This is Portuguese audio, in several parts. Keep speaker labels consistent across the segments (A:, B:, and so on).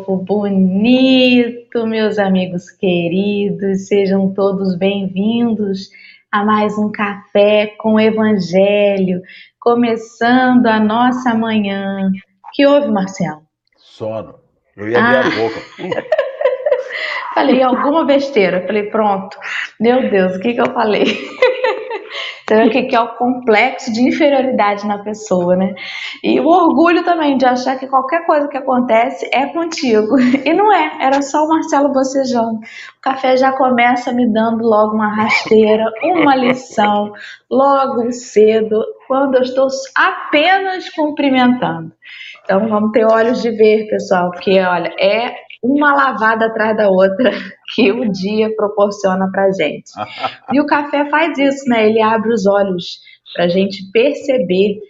A: Povo bonito, meus amigos queridos, sejam todos bem-vindos a mais um café com o Evangelho, começando a nossa manhã. Que houve, Marcelo?
B: Sono. Eu ia abrir ah. a boca.
A: falei alguma besteira. Falei, pronto. Meu Deus, o que, que eu falei? O que é o complexo de inferioridade na pessoa, né? E o orgulho também de achar que qualquer coisa que acontece é contigo. E não é, era só o Marcelo bocejando. O café já começa me dando logo uma rasteira, uma lição, logo cedo, quando eu estou apenas cumprimentando. Então vamos ter olhos de ver, pessoal, porque olha, é uma lavada atrás da outra que o dia proporciona para gente. E o café faz isso, né? Ele abre os olhos para a gente perceber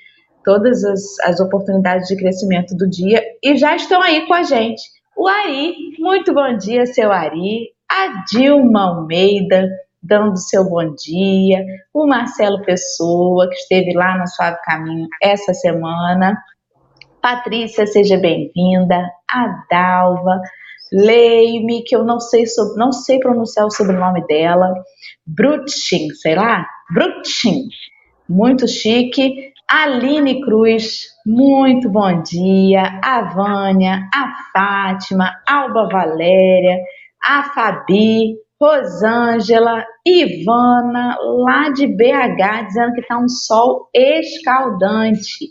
A: todas as, as oportunidades de crescimento do dia e já estão aí com a gente. O Ari, muito bom dia, seu Ari. A Dilma Almeida, dando seu bom dia. O Marcelo Pessoa, que esteve lá no Suave Caminho essa semana. Patrícia, seja bem-vinda. A Dalva, Leime, que eu não sei sobre, não sei pronunciar o sobrenome dela, Brutchin, sei lá, Brutchin, muito chique. Aline Cruz, muito bom dia. A Vânia, a Fátima, Alba Valéria, a Fabi, Rosângela, Ivana, lá de BH, dizendo que está um sol escaldante.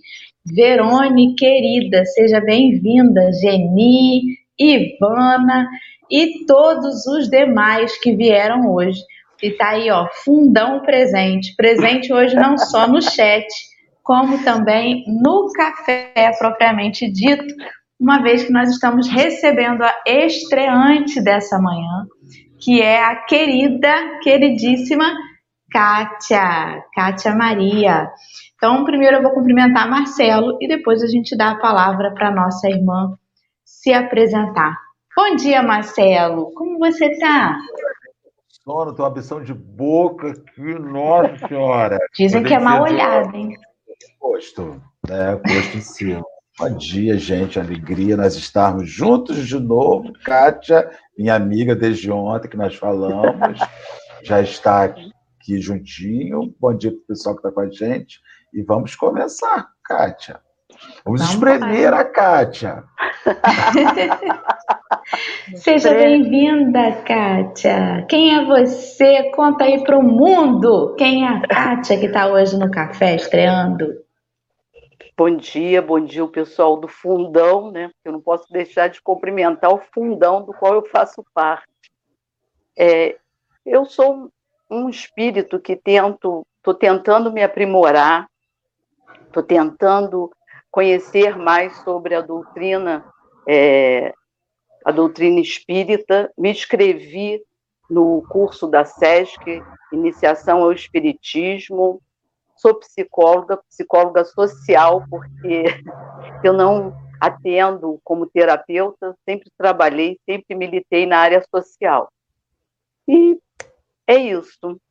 A: Verone, querida, seja bem-vinda. Geni, Ivana e todos os demais que vieram hoje. E tá aí, ó, fundão presente. Presente hoje não só no chat, como também no café propriamente dito, uma vez que nós estamos recebendo a estreante dessa manhã, que é a querida, queridíssima Kátia, Kátia Maria. Então, primeiro eu vou cumprimentar Marcelo e depois a gente dá a palavra para nossa irmã se apresentar. Bom dia, Marcelo. Como você está?
B: Sono, uma ambição de boca aqui, nossa senhora.
A: Dizem que é mal olhado, hein?
B: Posto, né? Posto em cima. Bom dia, gente. Alegria nós estarmos juntos de novo. Kátia, minha amiga desde ontem que nós falamos, já está aqui juntinho. Bom dia para o pessoal que está com a gente. E vamos começar, Kátia. Vamos, vamos espremer a Kátia.
A: Seja bem-vinda, Kátia. Quem é você? Conta aí para o mundo. Quem é a Kátia que está hoje no café estreando?
C: Bom dia, bom dia o pessoal do Fundão, né? Eu não posso deixar de cumprimentar o Fundão do qual eu faço parte. É, eu sou um espírito que tento, estou tentando me aprimorar, estou tentando conhecer mais sobre a doutrina, é, a doutrina espírita. Me inscrevi no curso da SESC, Iniciação ao Espiritismo. Sou psicóloga, psicóloga social, porque eu não atendo como terapeuta, sempre trabalhei, sempre militei na área social. E é isso.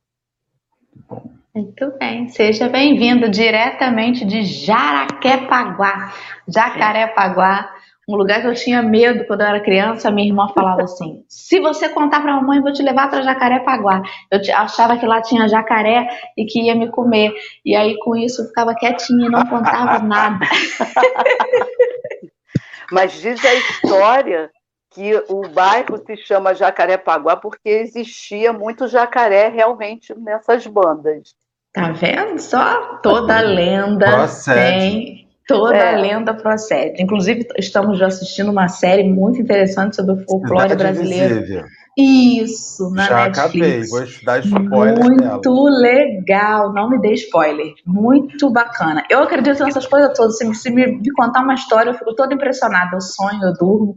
A: Muito bem, seja bem-vindo diretamente de Jaraquepaguá, Jacarepaguá, um lugar que eu tinha medo quando eu era criança. Minha irmã falava assim: se você contar para a mamãe, vou te levar para Jacarepaguá. Eu achava que lá tinha jacaré e que ia me comer. E aí com isso eu ficava quietinha e não contava nada.
C: Mas diz a história que o bairro se chama Jacarepaguá porque existia muito jacaré realmente nessas bandas.
A: Tá vendo só? Toda lenda procede. tem. Toda é. lenda procede. Inclusive, estamos assistindo uma série muito interessante sobre o folclore brasileiro. Invisível. Isso, na Já Netflix. acabei,
B: vou dar spoiler
A: Muito legal, não me dê spoiler. Muito bacana. Eu acredito nessas coisas todas. Se, se me, me, contar uma história, eu fico toda impressionada. Eu sonho, eu durmo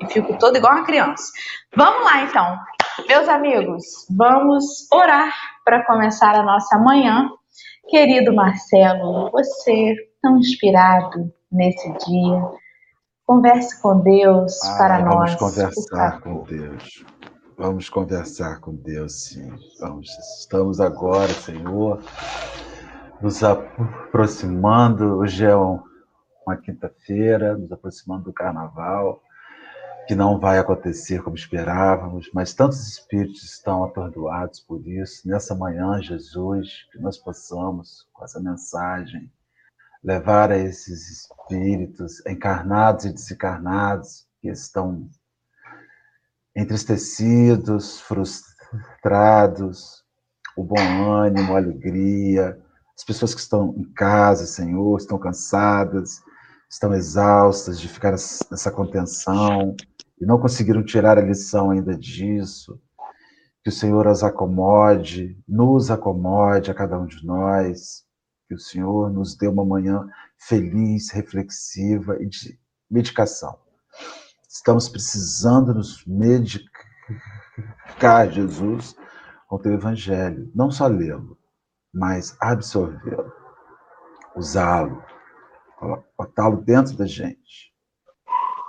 A: e fico toda igual uma criança. Vamos lá, então. Meus amigos, vamos orar para começar a nossa manhã. Querido Marcelo, você tão inspirado nesse dia, converse com Deus ah, para
B: vamos
A: nós.
B: Vamos conversar com Deus. Vamos conversar com Deus, sim. Vamos, estamos agora, Senhor, nos aproximando. Hoje é um, uma quinta-feira, nos aproximando do carnaval, que não vai acontecer como esperávamos, mas tantos espíritos estão atordoados por isso. Nessa manhã, Jesus, que nós possamos, com essa mensagem, levar a esses espíritos encarnados e desencarnados que estão entristecidos, frustrados, o bom ânimo, a alegria, as pessoas que estão em casa, Senhor, estão cansadas, estão exaustas de ficar nessa contenção e não conseguiram tirar a lição ainda disso. Que o Senhor as acomode, nos acomode a cada um de nós, que o Senhor nos dê uma manhã feliz, reflexiva e de medicação. Estamos precisando nos medicar, Jesus, com o teu evangelho, não só lê-lo, mas absorvê-lo, usá-lo, botá-lo dentro da gente,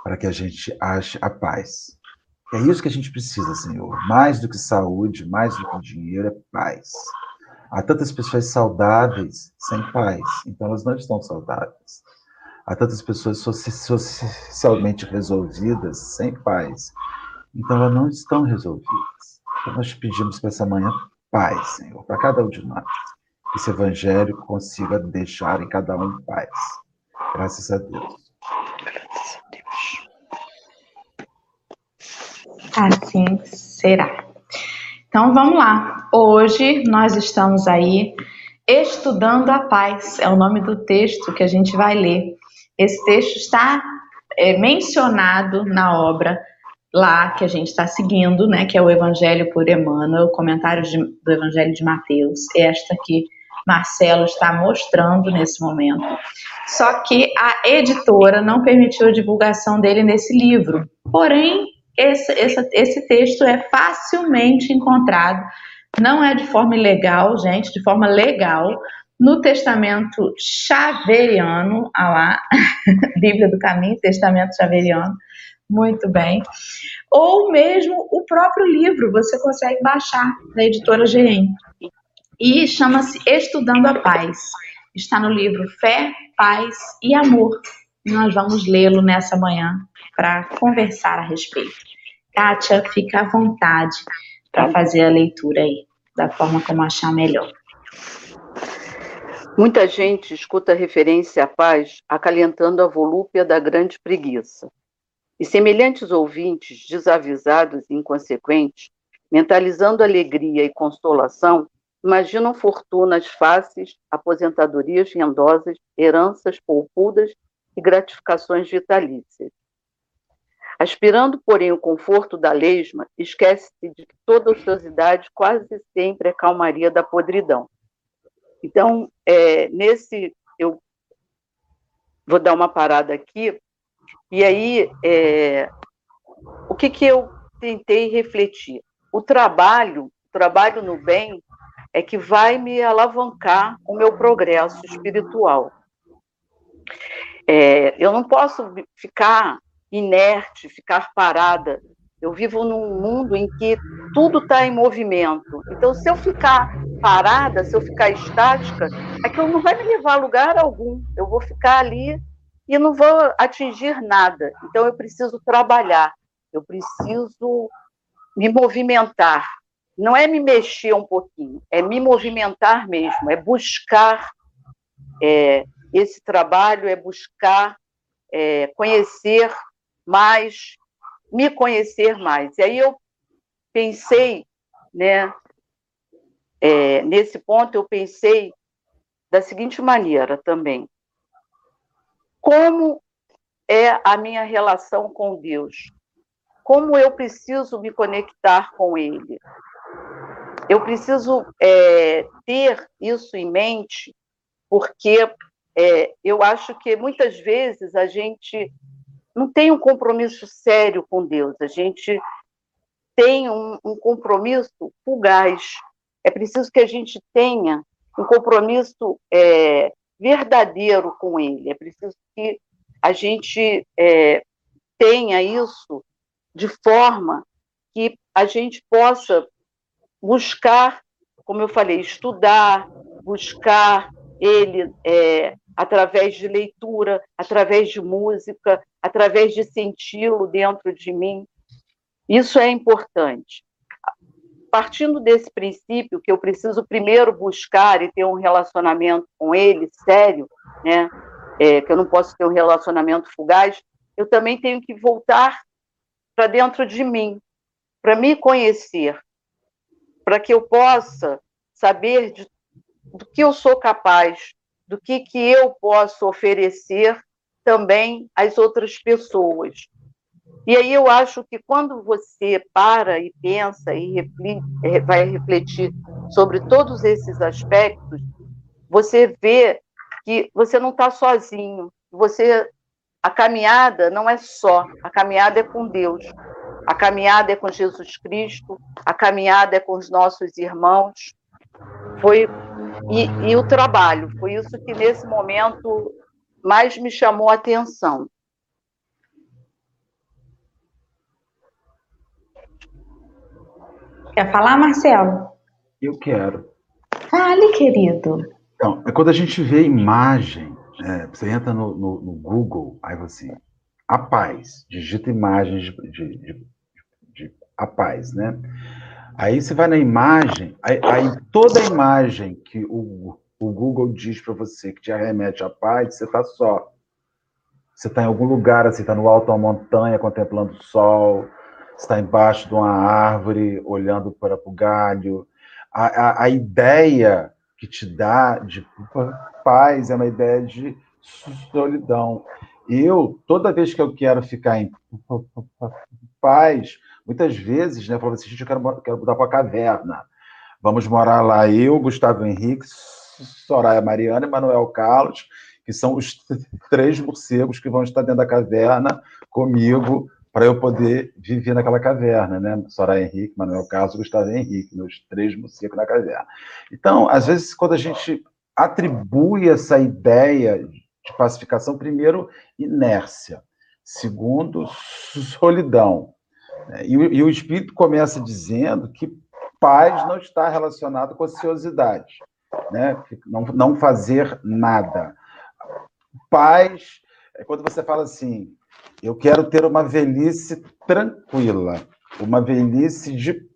B: para que a gente ache a paz. É isso que a gente precisa, Senhor. Mais do que saúde, mais do que dinheiro, é paz. Há tantas pessoas saudáveis sem paz, então elas não estão saudáveis. Há tantas pessoas socialmente resolvidas sem paz, então elas não estão resolvidas. Então nós pedimos para essa manhã paz, Senhor, para cada um de nós. Que esse evangelho consiga deixar em cada um paz. Graças a Deus. Graças a
A: Deus. Assim será. Então vamos lá. Hoje nós estamos aí estudando a paz. É o nome do texto que a gente vai ler. Esse texto está é, mencionado na obra lá que a gente está seguindo, né, que é o Evangelho por Emmanuel, comentário de, do Evangelho de Mateus, esta que Marcelo está mostrando nesse momento. Só que a editora não permitiu a divulgação dele nesse livro. Porém, esse, esse, esse texto é facilmente encontrado, não é de forma ilegal, gente, de forma legal, no Testamento Xaveriano, ah lá, Bíblia do Caminho, Testamento Xaveriano, muito bem. Ou mesmo o próprio livro, você consegue baixar da editora GM. E chama-se Estudando a Paz. Está no livro Fé, Paz e Amor. E nós vamos lê-lo nessa manhã para conversar a respeito. Kátia, fica à vontade para fazer a leitura aí, da forma como achar melhor.
C: Muita gente escuta referência à paz acalentando a volúpia da grande preguiça. E semelhantes ouvintes, desavisados e inconsequentes, mentalizando alegria e consolação, imaginam fortunas fáceis, aposentadorias rendosas, heranças poupudas e gratificações vitalícias. Aspirando, porém, o conforto da lesma, esquece-se de que toda ociosidade quase sempre é calmaria da podridão. Então, é, nesse, eu vou dar uma parada aqui e aí, é, o que, que eu tentei refletir? O trabalho, o trabalho no bem, é que vai me alavancar o meu progresso espiritual. É, eu não posso ficar inerte, ficar parada. Eu vivo num mundo em que tudo está em movimento. Então, se eu ficar parada, se eu ficar estática, aquilo não vai me levar a lugar algum. Eu vou ficar ali e não vou atingir nada. Então, eu preciso trabalhar, eu preciso me movimentar. Não é me mexer um pouquinho, é me movimentar mesmo, é buscar é, esse trabalho, é buscar é, conhecer mais, me conhecer mais. E aí eu pensei, né, é, nesse ponto, eu pensei da seguinte maneira também: como é a minha relação com Deus, como eu preciso me conectar com Ele. Eu preciso é, ter isso em mente, porque é, eu acho que muitas vezes a gente não tem um compromisso sério com Deus, a gente tem um, um compromisso fugaz. É preciso que a gente tenha um compromisso é, verdadeiro com ele. É preciso que a gente é, tenha isso de forma que a gente possa buscar, como eu falei, estudar, buscar ele é, através de leitura, através de música, através de senti-lo dentro de mim. Isso é importante. Partindo desse princípio que eu preciso primeiro buscar e ter um relacionamento com ele sério, né? É, que eu não posso ter um relacionamento fugaz, eu também tenho que voltar para dentro de mim, para me conhecer, para que eu possa saber de, do que eu sou capaz, do que, que eu posso oferecer também às outras pessoas. E aí eu acho que quando você para e pensa e é, vai refletir sobre todos esses aspectos, você vê que você não está sozinho. Você, a caminhada não é só, a caminhada é com Deus. A caminhada é com Jesus Cristo, a caminhada é com os nossos irmãos. Foi e, e o trabalho, foi isso que nesse momento mais me chamou a atenção.
A: Quer falar, Marcelo?
B: Eu quero.
A: Fale, querido.
B: Então, é quando a gente vê imagem, é, você entra no, no, no, Google, aí você, a paz, digita imagens de, de, de, de a paz, né? Aí você vai na imagem, aí, aí toda a imagem que o, o Google diz para você que te arremete à paz, você está só. Você está em algum lugar, assim, está no alto uma montanha contemplando o sol, está embaixo de uma árvore olhando para o galho. A, a, a, ideia que te dá de paz é uma ideia de solidão. Eu, toda vez que eu quero ficar em paz, muitas vezes, né, falava assim, gente, eu quero, quero mudar para a caverna. Vamos morar lá, eu, Gustavo Henrique, Soraya Mariana e Manuel Carlos, que são os três morcegos que vão estar dentro da caverna comigo para eu poder viver naquela caverna, né? Soraya Henrique, Manuel Carlos Gustavo Henrique, meus três morcegos na caverna. Então, às vezes, quando a gente atribui essa ideia de pacificação, primeiro, inércia. Segundo, solidão. E, e o Espírito começa dizendo que paz não está relacionado com ociosidade, né? não, não fazer nada. Paz é quando você fala assim: eu quero ter uma velhice tranquila, uma velhice de.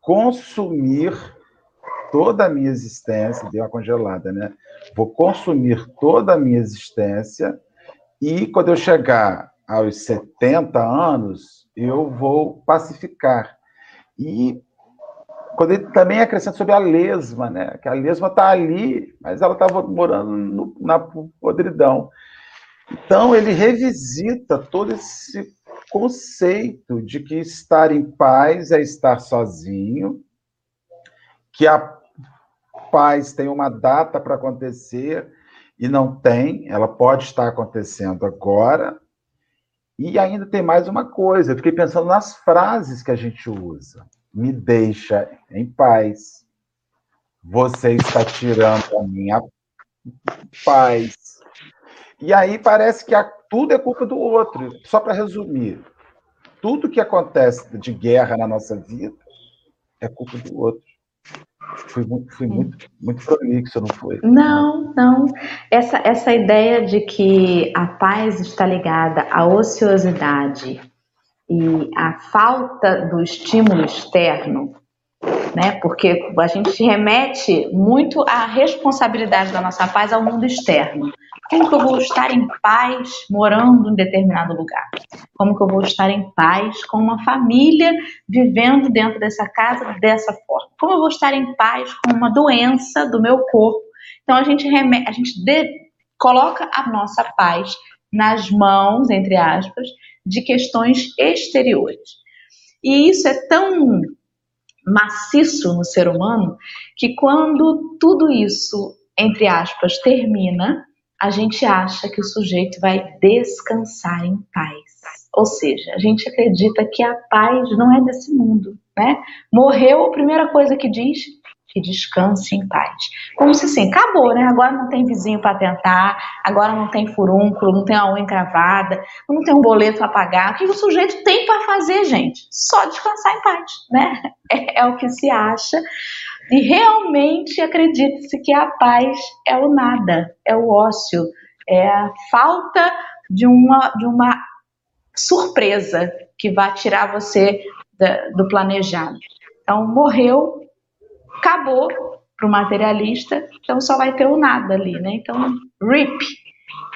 B: Consumir toda a minha existência, deu uma congelada, né? Vou consumir toda a minha existência e quando eu chegar aos 70 anos, eu vou pacificar. E quando ele também acrescenta sobre a lesma, né? Que a lesma está ali, mas ela estava morando no, na podridão. Então ele revisita todo esse conceito de que estar em paz é estar sozinho, que a paz tem uma data para acontecer e não tem, ela pode estar acontecendo agora. E ainda tem mais uma coisa, eu fiquei pensando nas frases que a gente usa. Me deixa em paz. Você está tirando a minha paz. E aí parece que tudo é culpa do outro. Só para resumir, tudo que acontece de guerra na nossa vida é culpa do outro. Fui, muito, fui muito, muito prolixo, não foi?
A: Não, não. Essa, essa ideia de que a paz está ligada à ociosidade e à falta do estímulo externo, né? Porque a gente remete muito a responsabilidade da nossa paz ao mundo externo. Como que eu vou estar em paz morando em determinado lugar? Como que eu vou estar em paz com uma família vivendo dentro dessa casa dessa forma? Como eu vou estar em paz com uma doença do meu corpo? Então a gente remete, a gente de, coloca a nossa paz nas mãos, entre aspas, de questões exteriores. E isso é tão maciço no ser humano que quando tudo isso, entre aspas, termina, a gente acha que o sujeito vai descansar em paz. Ou seja, a gente acredita que a paz não é desse mundo, né? Morreu, a primeira coisa que diz, que descanse em paz. Como se assim, acabou, né? Agora não tem vizinho para tentar, agora não tem furúnculo, não tem a unha encravada, não tem um boleto a pagar. O que o sujeito tem para fazer, gente? Só descansar em paz, né? É, é o que se acha. E realmente acredite-se que a paz é o nada, é o ócio, é a falta de uma, de uma surpresa que vai tirar você da, do planejado. Então, morreu, acabou para o materialista, então só vai ter o nada ali, né? Então, RIP,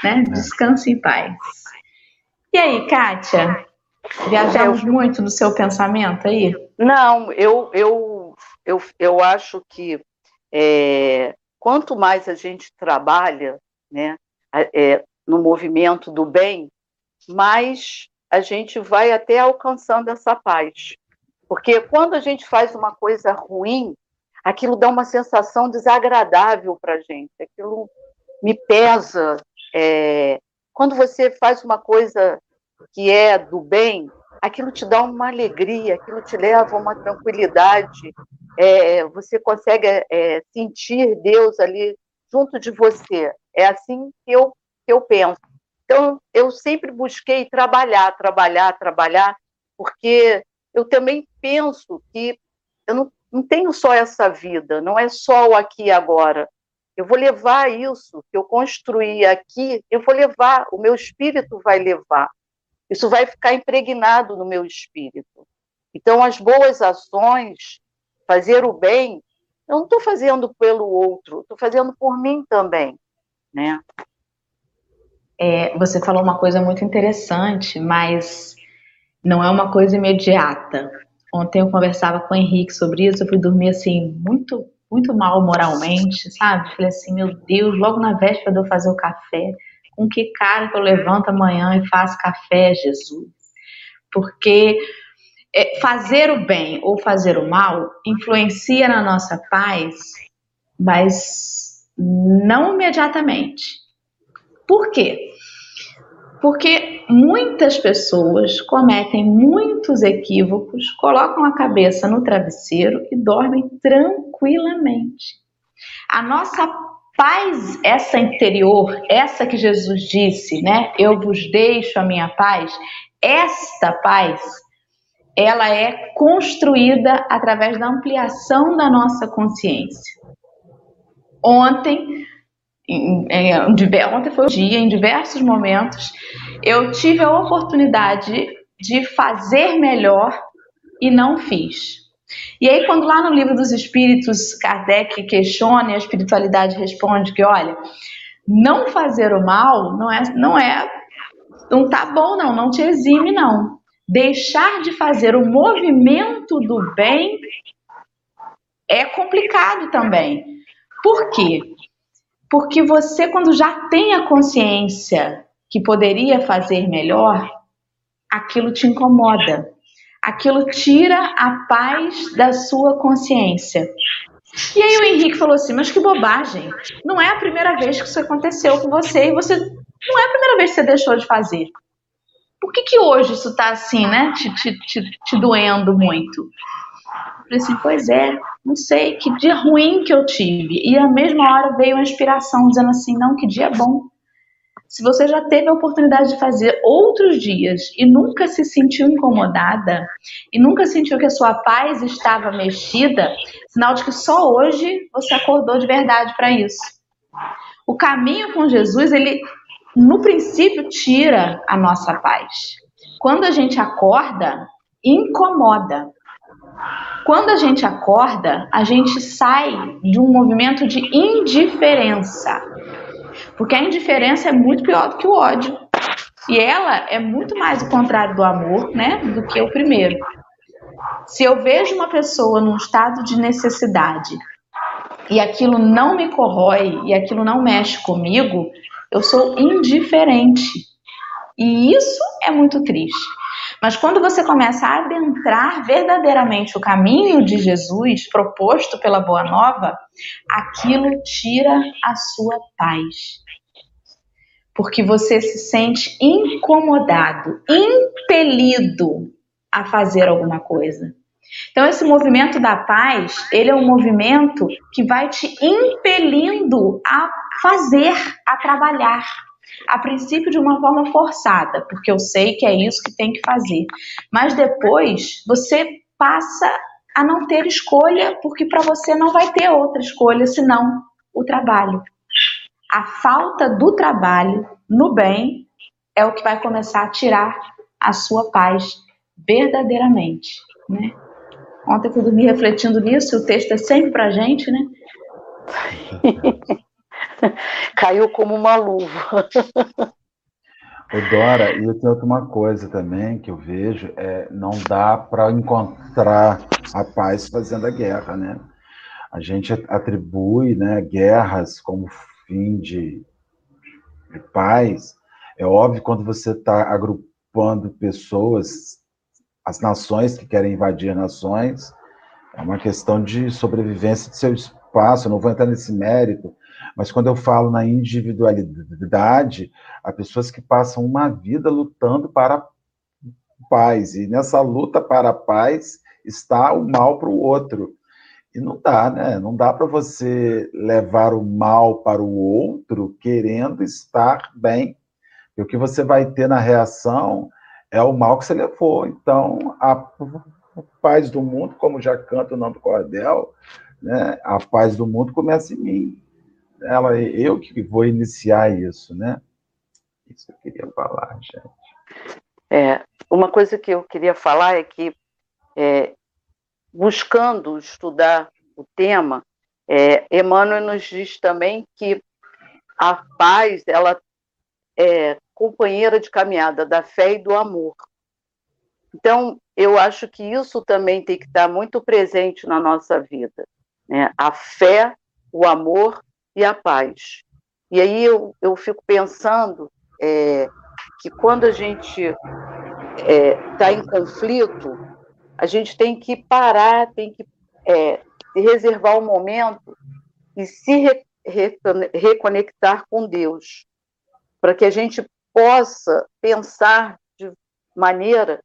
A: né? Descanse em paz. E aí, Kátia? Viajamos eu... muito no seu pensamento aí?
C: Não, eu, eu, eu, eu acho que é, quanto mais a gente trabalha né, é, no movimento do bem, mais a gente vai até alcançando essa paz. Porque quando a gente faz uma coisa ruim, aquilo dá uma sensação desagradável para a gente, aquilo me pesa. É... Quando você faz uma coisa que é do bem, aquilo te dá uma alegria, aquilo te leva a uma tranquilidade, é... você consegue é, sentir Deus ali junto de você. É assim que eu, que eu penso. Então, eu sempre busquei trabalhar, trabalhar, trabalhar, porque eu também penso que eu não, não tenho só essa vida, não é só o aqui e agora. Eu vou levar isso que eu construí aqui, eu vou levar, o meu espírito vai levar. Isso vai ficar impregnado no meu espírito. Então, as boas ações, fazer o bem, eu não estou fazendo pelo outro, estou fazendo por mim também, né?
A: É, você falou uma coisa muito interessante, mas não é uma coisa imediata. Ontem eu conversava com o Henrique sobre isso, eu fui dormir assim, muito, muito mal moralmente, sabe? Falei assim, meu Deus, logo na véspera de eu fazer o café, com que cara que eu levanto amanhã e faço café, Jesus? Porque é, fazer o bem ou fazer o mal influencia na nossa paz, mas não imediatamente. Por quê? Porque muitas pessoas cometem muitos equívocos, colocam a cabeça no travesseiro e dormem tranquilamente. A nossa paz, essa interior, essa que Jesus disse, né? Eu vos deixo a minha paz. Esta paz, ela é construída através da ampliação da nossa consciência. Ontem em, em, ontem foi o dia, em diversos momentos, eu tive a oportunidade de fazer melhor e não fiz. E aí, quando lá no livro dos Espíritos, Kardec questiona e a espiritualidade responde que, olha, não fazer o mal não é, não é, não tá bom não, não te exime não. Deixar de fazer o movimento do bem é complicado também. Por quê? Porque você, quando já tem a consciência que poderia fazer melhor, aquilo te incomoda. Aquilo tira a paz da sua consciência. E aí o Henrique falou assim: Mas que bobagem! Não é a primeira vez que isso aconteceu com você e você não é a primeira vez que você deixou de fazer. Por que, que hoje isso está assim, né? Te, te, te, te doendo muito? Falei assim, pois é, não sei, que dia ruim que eu tive. E à mesma hora veio uma inspiração dizendo assim, não, que dia bom. Se você já teve a oportunidade de fazer outros dias e nunca se sentiu incomodada e nunca sentiu que a sua paz estava mexida, sinal de que só hoje você acordou de verdade para isso. O caminho com Jesus, ele no princípio tira a nossa paz. Quando a gente acorda, incomoda. Quando a gente acorda, a gente sai de um movimento de indiferença. Porque a indiferença é muito pior do que o ódio. E ela é muito mais o contrário do amor, né, do que o primeiro. Se eu vejo uma pessoa num estado de necessidade e aquilo não me corrói e aquilo não mexe comigo, eu sou indiferente. E isso é muito triste. Mas quando você começa a adentrar verdadeiramente o caminho de Jesus proposto pela Boa Nova, aquilo tira a sua paz. Porque você se sente incomodado, impelido a fazer alguma coisa. Então, esse movimento da paz, ele é um movimento que vai te impelindo a fazer, a trabalhar. A princípio, de uma forma forçada, porque eu sei que é isso que tem que fazer. Mas depois, você passa a não ter escolha, porque para você não vai ter outra escolha senão o trabalho. A falta do trabalho no bem é o que vai começar a tirar a sua paz verdadeiramente, né? Ontem eu dormi refletindo nisso, o texto é sempre pra gente, né?
C: Caiu como uma luva.
B: Dora, e tem outra coisa também que eu vejo, é não dá para encontrar a paz fazendo a guerra, né? A gente atribui né, guerras como fim de, de paz. É óbvio quando você está agrupando pessoas, as nações que querem invadir nações, é uma questão de sobrevivência de seu espaço. Não vou entrar nesse mérito, mas quando eu falo na individualidade, há pessoas que passam uma vida lutando para a paz, e nessa luta para a paz está o mal para o outro. E não dá, né? Não dá para você levar o mal para o outro querendo estar bem. E o que você vai ter na reação é o mal que você levou. Então, a paz do mundo, como já canta o nome do cordel, né? a paz do mundo começa em mim. Ela, eu que vou iniciar isso, né? Isso eu queria falar, gente.
C: É, uma coisa que eu queria falar é que, é, buscando estudar o tema, é, Emmanuel nos diz também que a paz ela é companheira de caminhada da fé e do amor. Então, eu acho que isso também tem que estar muito presente na nossa vida. Né? A fé, o amor e a paz. E aí eu, eu fico pensando é, que quando a gente está é, tá em conflito, a gente tem que parar, tem que é, reservar um momento e se re, re, reconectar com Deus, para que a gente possa pensar de maneira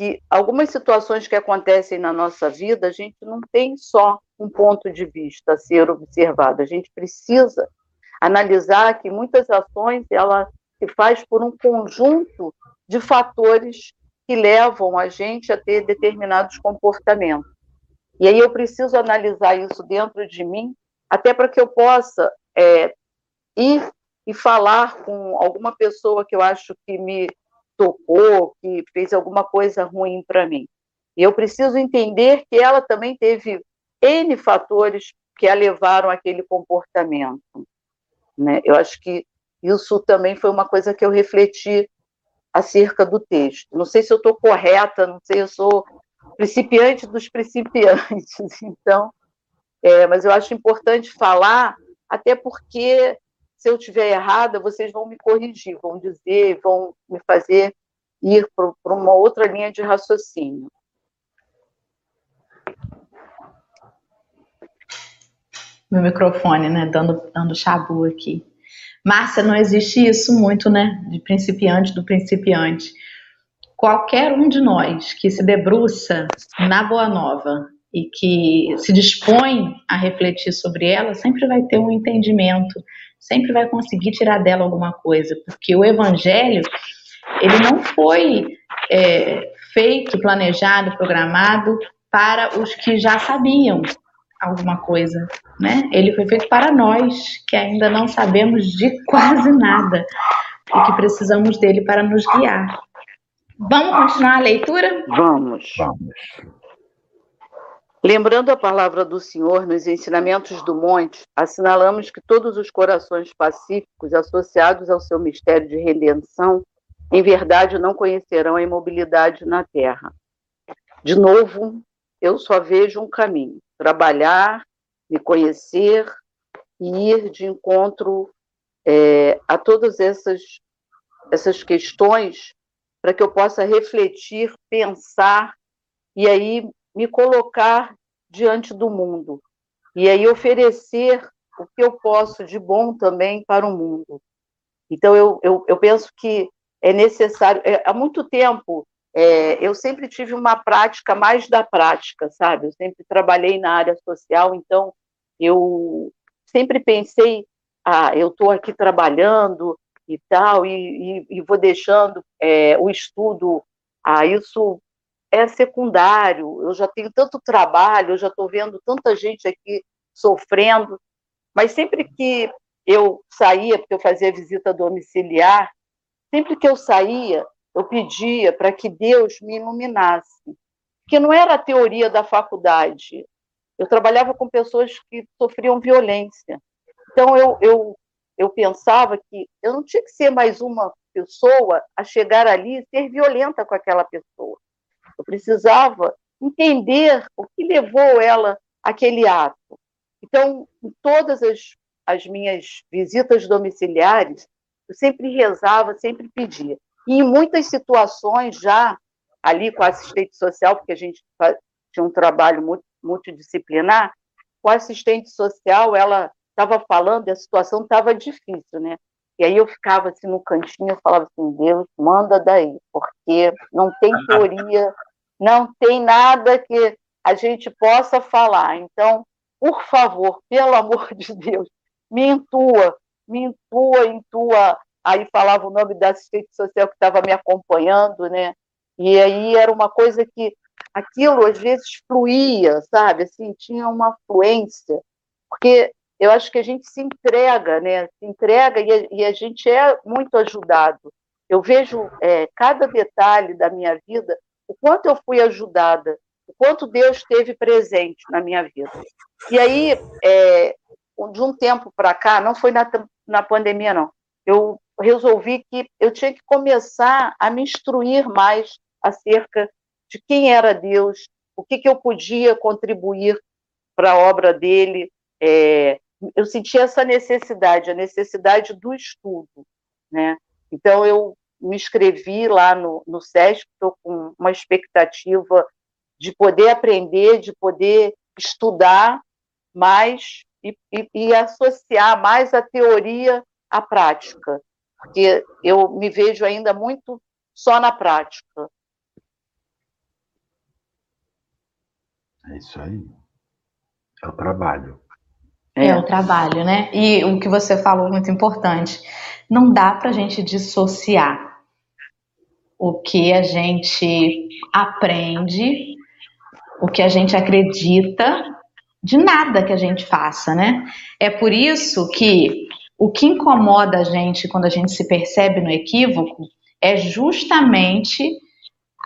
C: que algumas situações que acontecem na nossa vida, a gente não tem só um ponto de vista a ser observado, a gente precisa analisar que muitas ações ela se faz por um conjunto de fatores que levam a gente a ter determinados comportamentos. E aí eu preciso analisar isso dentro de mim, até para que eu possa é, ir e falar com alguma pessoa que eu acho que me tocou, que fez alguma coisa ruim para mim. E eu preciso entender que ela também teve N fatores que a levaram àquele comportamento. Né? Eu acho que isso também foi uma coisa que eu refleti acerca do texto. Não sei se eu estou correta, não sei, eu sou principiante dos principiantes, então, é, mas eu acho importante falar, até porque se eu estiver errada, vocês vão me corrigir, vão dizer, vão me fazer ir para uma outra linha de raciocínio.
A: Meu microfone, né? Dando, dando chabu aqui. Márcia, não existe isso muito, né? De principiante do principiante. Qualquer um de nós que se debruça na Boa Nova e que se dispõe a refletir sobre ela, sempre vai ter um entendimento sempre vai conseguir tirar dela alguma coisa, porque o evangelho ele não foi é, feito, planejado, programado para os que já sabiam alguma coisa, né? Ele foi feito para nós que ainda não sabemos de quase nada e que precisamos dele para nos guiar. Vamos continuar a leitura?
C: Vamos. Vamos. Lembrando a palavra do Senhor nos ensinamentos do monte, assinalamos que todos os corações pacíficos associados ao seu mistério de redenção, em verdade não conhecerão a imobilidade na terra. De novo, eu só vejo um caminho: trabalhar, me conhecer e ir de encontro é, a todas essas, essas questões para que eu possa refletir, pensar e aí me colocar diante do mundo e aí oferecer o que eu posso de bom também para o mundo. Então, eu, eu, eu penso que é necessário. É, há muito tempo é, eu sempre tive uma prática mais da prática, sabe? Eu sempre trabalhei na área social, então eu sempre pensei, ah, eu estou aqui trabalhando e tal, e, e, e vou deixando é, o estudo, ah, isso é secundário, eu já tenho tanto trabalho, eu já estou vendo tanta gente aqui sofrendo, mas sempre que eu saía, porque eu fazia visita domiciliar, sempre que eu saía, eu pedia para que Deus me iluminasse, porque não era a teoria da faculdade, eu trabalhava com pessoas que sofriam violência, então eu, eu, eu pensava que eu não tinha que ser mais uma pessoa a chegar ali e ser violenta com aquela pessoa. Eu precisava entender o que levou ela àquele ato. Então, em todas as, as minhas visitas domiciliares, eu sempre rezava, sempre pedia. E em muitas situações, já ali com a assistente social, porque a gente tinha um trabalho multidisciplinar, com a assistente social, ela estava falando e a situação estava difícil, né? E aí eu ficava assim no cantinho, eu falava assim, Deus, manda daí, porque não tem teoria, não tem nada que a gente possa falar. Então, por favor, pelo amor de Deus, me intua, me intua, intua. Aí falava o nome da assistente social que estava me acompanhando, né? E aí era uma coisa que aquilo às vezes fluía, sabe? Assim, tinha uma fluência, porque eu acho que a gente se entrega, né? Se entrega e a, e a gente é muito ajudado. Eu vejo é, cada detalhe da minha vida, o quanto eu fui ajudada, o quanto Deus esteve presente na minha vida. E aí, é, de um tempo para cá, não foi na, na pandemia, não, eu resolvi que eu tinha que começar a me instruir mais acerca de quem era Deus, o que, que eu podia contribuir para a obra dele. É, eu senti essa necessidade, a necessidade do estudo, né? Então eu me inscrevi lá no, no SESC, estou com uma expectativa de poder aprender, de poder estudar mais e, e, e associar mais a teoria à prática, porque eu me vejo ainda muito só na prática.
B: É isso aí. É o trabalho.
A: É. é o trabalho, né? E o que você falou muito importante, não dá para a gente dissociar o que a gente aprende o que a gente acredita de nada que a gente faça, né? É por isso que o que incomoda a gente quando a gente se percebe no equívoco é justamente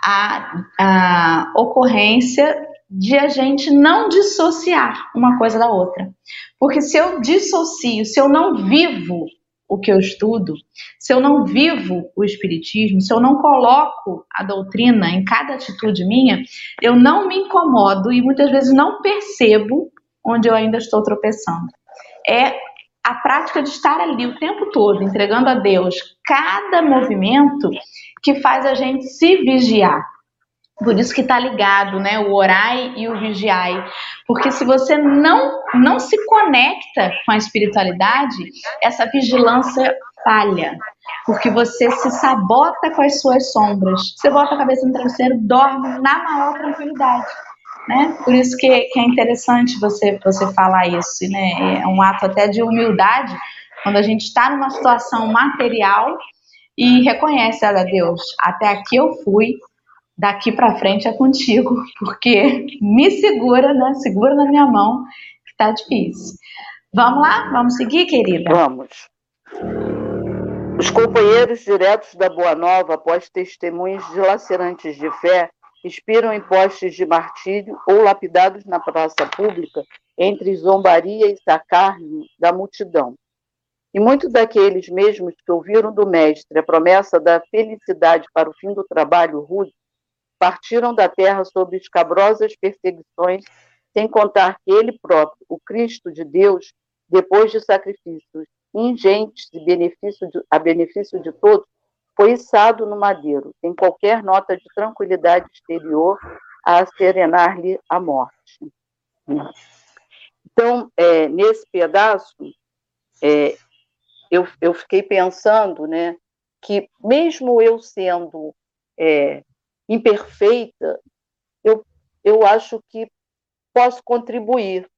A: a, a ocorrência de a gente não dissociar uma coisa da outra. Porque se eu dissocio, se eu não vivo o que eu estudo, se eu não vivo o espiritismo, se eu não coloco a doutrina em cada atitude minha, eu não me incomodo e muitas vezes não percebo onde eu ainda estou tropeçando. É a prática de estar ali o tempo todo, entregando a Deus cada movimento que faz a gente se vigiar. Por isso que está ligado, né, o orai e o vigiai, porque se você não não se conecta com a espiritualidade, essa vigilância falha, porque você se sabota com as suas sombras. Você bota a cabeça no travesseiro, dorme na maior tranquilidade. Né? Por isso que, que é interessante você, você falar isso, né? É um ato até de humildade quando a gente está numa situação material e reconhece, olha Deus, até aqui eu fui, daqui para frente é contigo, porque me segura, né? Segura na minha mão, que tá difícil. Vamos lá? Vamos seguir, querida?
C: Vamos. Os companheiros diretos da Boa Nova, após testemunhos dilacerantes de fé, expiram em postes de martírio ou lapidados na praça pública entre zombaria e sacarne da multidão. E muitos daqueles mesmos que ouviram do Mestre a promessa da felicidade para o fim do trabalho rude partiram da terra sob escabrosas perseguições, sem contar que ele próprio, o Cristo de Deus, depois de sacrifícios ingentes e benefício de, a benefício de todos, foi içado no madeiro, sem qualquer nota de tranquilidade exterior a serenar-lhe a morte. Então, é, nesse pedaço, é, eu, eu fiquei pensando né, que, mesmo eu sendo é, imperfeita, eu, eu acho que posso contribuir.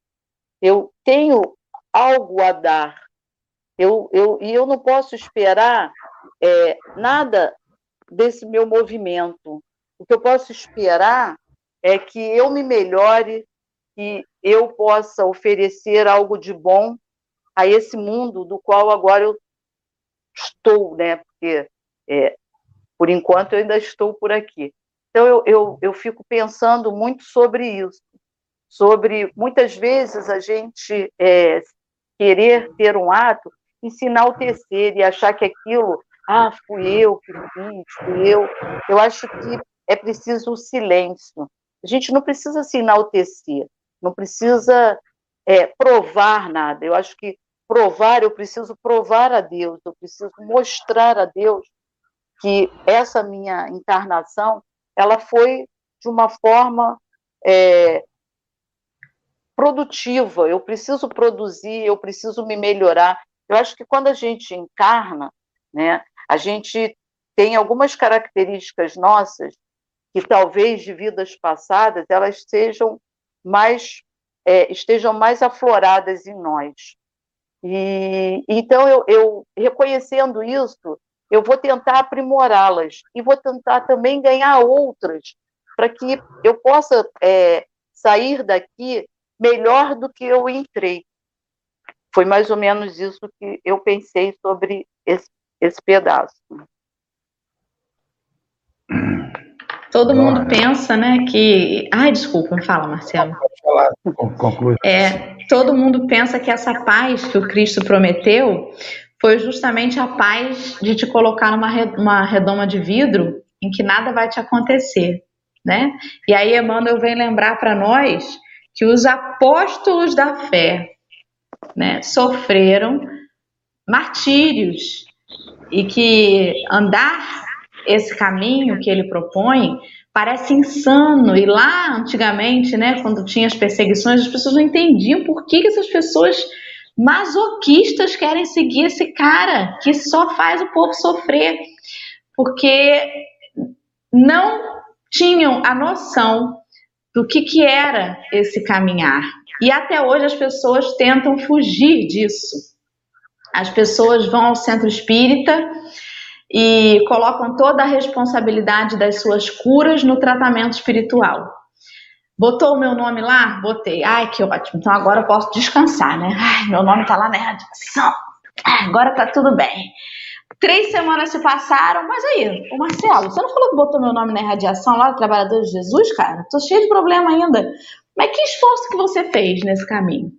C: Eu tenho algo a dar. Eu, eu, e eu não posso esperar é, nada desse meu movimento. O que eu posso esperar é que eu me melhore, que eu possa oferecer algo de bom a esse mundo do qual agora eu estou, né? Porque, é, por enquanto, eu ainda estou por aqui. Então, eu, eu, eu fico pensando muito sobre isso, sobre muitas vezes a gente é, querer ter um ato e se enaltecer e achar que aquilo, ah, fui eu que fiz, fui eu. Eu acho que é preciso o silêncio. A gente não precisa se enaltecer, não precisa é, provar nada. Eu acho que provar, eu preciso provar a Deus, eu preciso mostrar a Deus que essa minha encarnação, ela foi de uma forma é, produtiva. Eu preciso produzir, eu preciso me melhorar. Eu acho que quando a gente encarna, né, a gente tem algumas características nossas que talvez de vidas passadas elas sejam mais é, estejam mais afloradas em nós. E então eu, eu reconhecendo isso, eu vou tentar aprimorá-las e vou tentar também ganhar outras para que eu possa é, sair daqui melhor do que eu entrei. Foi mais ou menos isso que eu pensei sobre esse, esse pedaço.
A: Todo mundo pensa, né, que. Ai, desculpa, fala, Marcelo. Pode falar, conclui. É, todo mundo pensa que essa paz que o Cristo prometeu foi justamente a paz de te colocar numa uma redoma de vidro em que nada vai te acontecer, né? E aí Emmanuel vem lembrar para nós que os apóstolos da fé, né, sofreram martírios e que andar esse caminho que ele propõe parece insano. E lá, antigamente, né, quando tinha as perseguições, as pessoas não entendiam por que, que essas pessoas masoquistas querem seguir esse cara que só faz o povo sofrer. Porque não tinham a noção do que, que era esse caminhar. E até hoje as pessoas tentam fugir disso. As pessoas vão ao centro espírita e colocam toda a responsabilidade das suas curas no tratamento espiritual. Botou o meu nome lá? Botei. Ai, que ótimo. Então agora eu posso descansar, né? Ai, meu nome tá lá na radiação. agora tá tudo bem. Três semanas se passaram, mas aí, o Marcelo, você não falou que botou meu nome na radiação lá do Trabalhador de Jesus, cara? Tô cheio de problema ainda. Mas que esforço que você fez nesse caminho?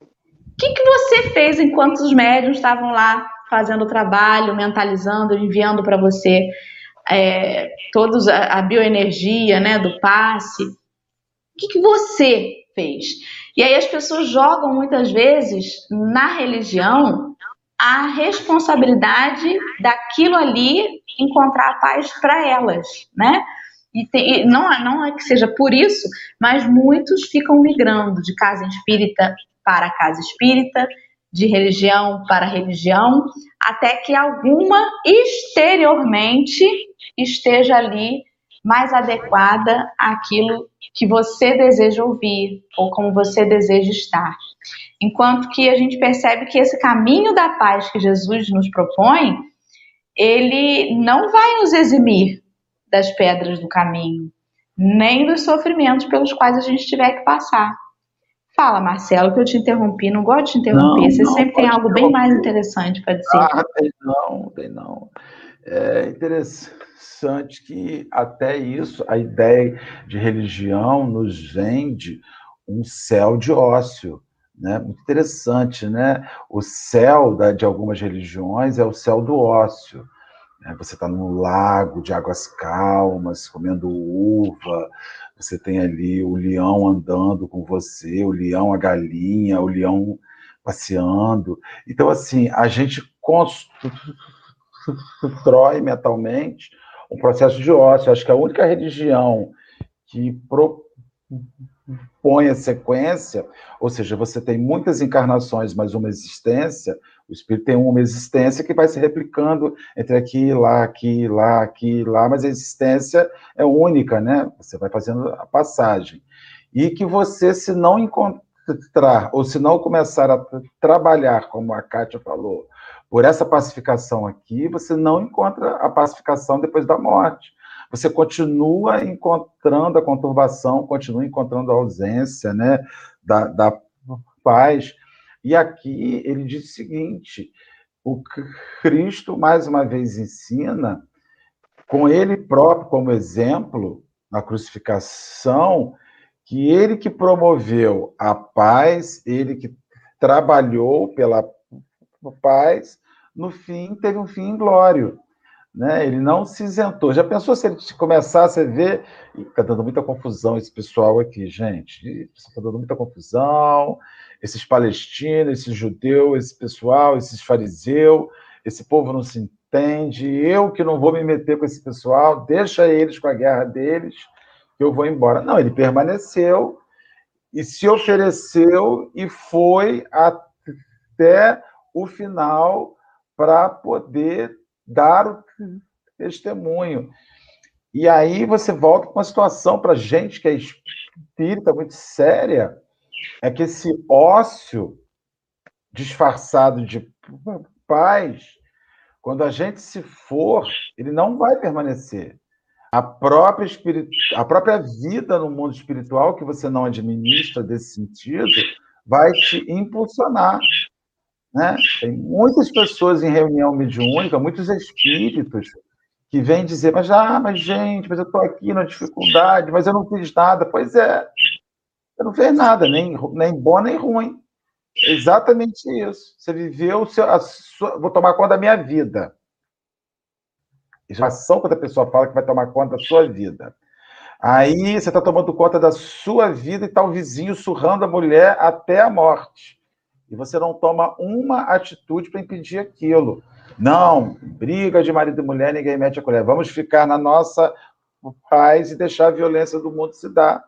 A: O que, que você fez enquanto os médiums estavam lá fazendo o trabalho, mentalizando, enviando para você é, a, bioenergia né, do passe. Que, que você fez? E aí as pessoas jogam muitas vezes na religião a responsabilidade daquilo ali encontrar a paz para elas, né? E, tem, e não, não é que seja por isso, mas muitos ficam migrando de casa espírita para casa espírita, de religião para religião, até que alguma exteriormente esteja ali mais adequada àquilo que você deseja ouvir ou como você deseja estar. Enquanto que a gente percebe que esse caminho da paz que Jesus nos propõe, ele não vai nos eximir das pedras do caminho, nem dos sofrimentos pelos quais a gente tiver que passar. Fala, Marcelo, que eu te interrompi, não gosto de te interromper. Não, Você não, sempre tem algo bem mais interessante para dizer.
B: Ah, tem não, tem não. É interessante que até isso, a ideia de religião nos vende um céu de ócio. Né? Muito interessante, né? O céu da, de algumas religiões é o céu do ócio. Né? Você está num lago de águas calmas, comendo uva, você tem ali o leão andando com você, o leão, a galinha, o leão passeando. Então, assim, a gente constrói mentalmente um processo de ócio. Acho que a única religião que põe a sequência, ou seja, você tem muitas encarnações, mas uma existência, o espírito tem uma existência que vai se replicando entre aqui, lá, aqui, lá, aqui, lá, mas a existência é única, né? Você vai fazendo a passagem. E que você, se não encontrar, ou se não começar a trabalhar, como a Kátia falou, por essa pacificação aqui, você não encontra a pacificação depois da morte você continua encontrando a conturbação, continua encontrando a ausência né, da, da paz. E aqui ele diz o seguinte: o Cristo, mais uma vez, ensina, com ele próprio como exemplo, na crucificação, que ele que promoveu a paz, ele que trabalhou pela paz, no fim teve um fim glório né? Ele não se isentou. Já pensou se ele começasse a ver. Está dando muita confusão esse pessoal aqui, gente. Está dando muita confusão. Esses palestinos, esse judeu, esse pessoal, esses fariseus, esse povo não se entende. Eu que não vou me meter com esse pessoal, deixa eles com a guerra deles, que eu vou embora. Não, ele permaneceu e se ofereceu e foi até o final para poder dar o testemunho. E aí você volta com uma situação para gente que é espírita muito séria, é que esse ócio disfarçado de paz, quando a gente se for, ele não vai permanecer. A própria, espirit... a própria vida no mundo espiritual, que você não administra desse sentido, vai te impulsionar. Né? Tem muitas pessoas em reunião mediúnica, muitos espíritos, que vêm dizer, mas, ah, mas gente, mas eu estou aqui na dificuldade, mas eu não fiz nada. Pois é, você não fez nada, nem, nem bom nem ruim. É exatamente isso. Você viveu, seu, a sua, vou tomar conta da minha vida. Exação quando a pessoa fala que vai tomar conta da sua vida. Aí você está tomando conta da sua vida e está o vizinho surrando a mulher até a morte e você não toma uma atitude para impedir aquilo. Não, briga de marido e mulher, ninguém mete a colher. Vamos ficar na nossa paz e deixar a violência do mundo se dar.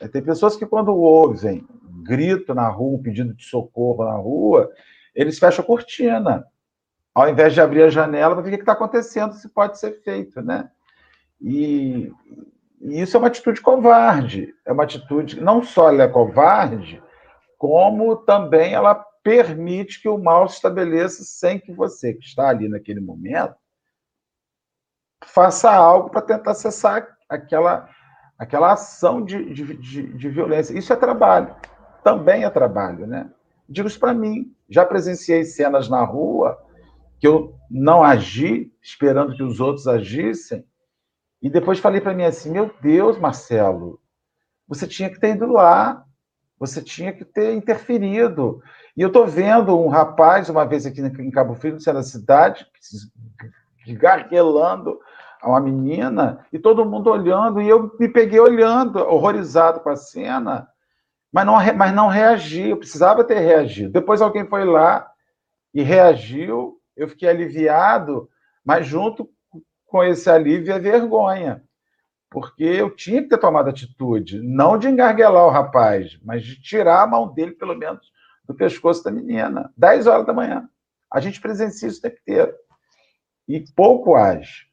B: É, tem pessoas que, quando ouvem grito na rua, um pedido de socorro na rua, eles fecham a cortina. Ao invés de abrir a janela, para ver o que está acontecendo, se pode ser feito, né? E, e, isso é uma atitude covarde. É uma atitude, não só ela é covarde, como também ela permite que o mal se estabeleça sem que você, que está ali naquele momento, faça algo para tentar cessar aquela, aquela ação de, de, de, de, violência. Isso é trabalho, também é trabalho, né? Digo isso para mim. Já presenciei cenas na rua que eu não agi, esperando que os outros agissem, e depois falei para mim assim: meu Deus, Marcelo, você tinha que ter ido lá, você tinha que ter interferido. E eu estou vendo um rapaz, uma vez aqui em Cabo Frio, no centro da cidade, garguelando a uma menina, e todo mundo olhando, e eu me peguei olhando, horrorizado com a cena, mas não, mas não reagi, eu precisava ter reagido. Depois alguém foi lá e reagiu, eu fiquei aliviado, mas junto com esse alívio é vergonha porque eu tinha que ter tomado atitude, não de engarguelar o rapaz, mas de tirar a mão dele, pelo menos, do pescoço da menina. 10 horas da manhã. A gente presencia isso o tempo inteiro. E pouco age.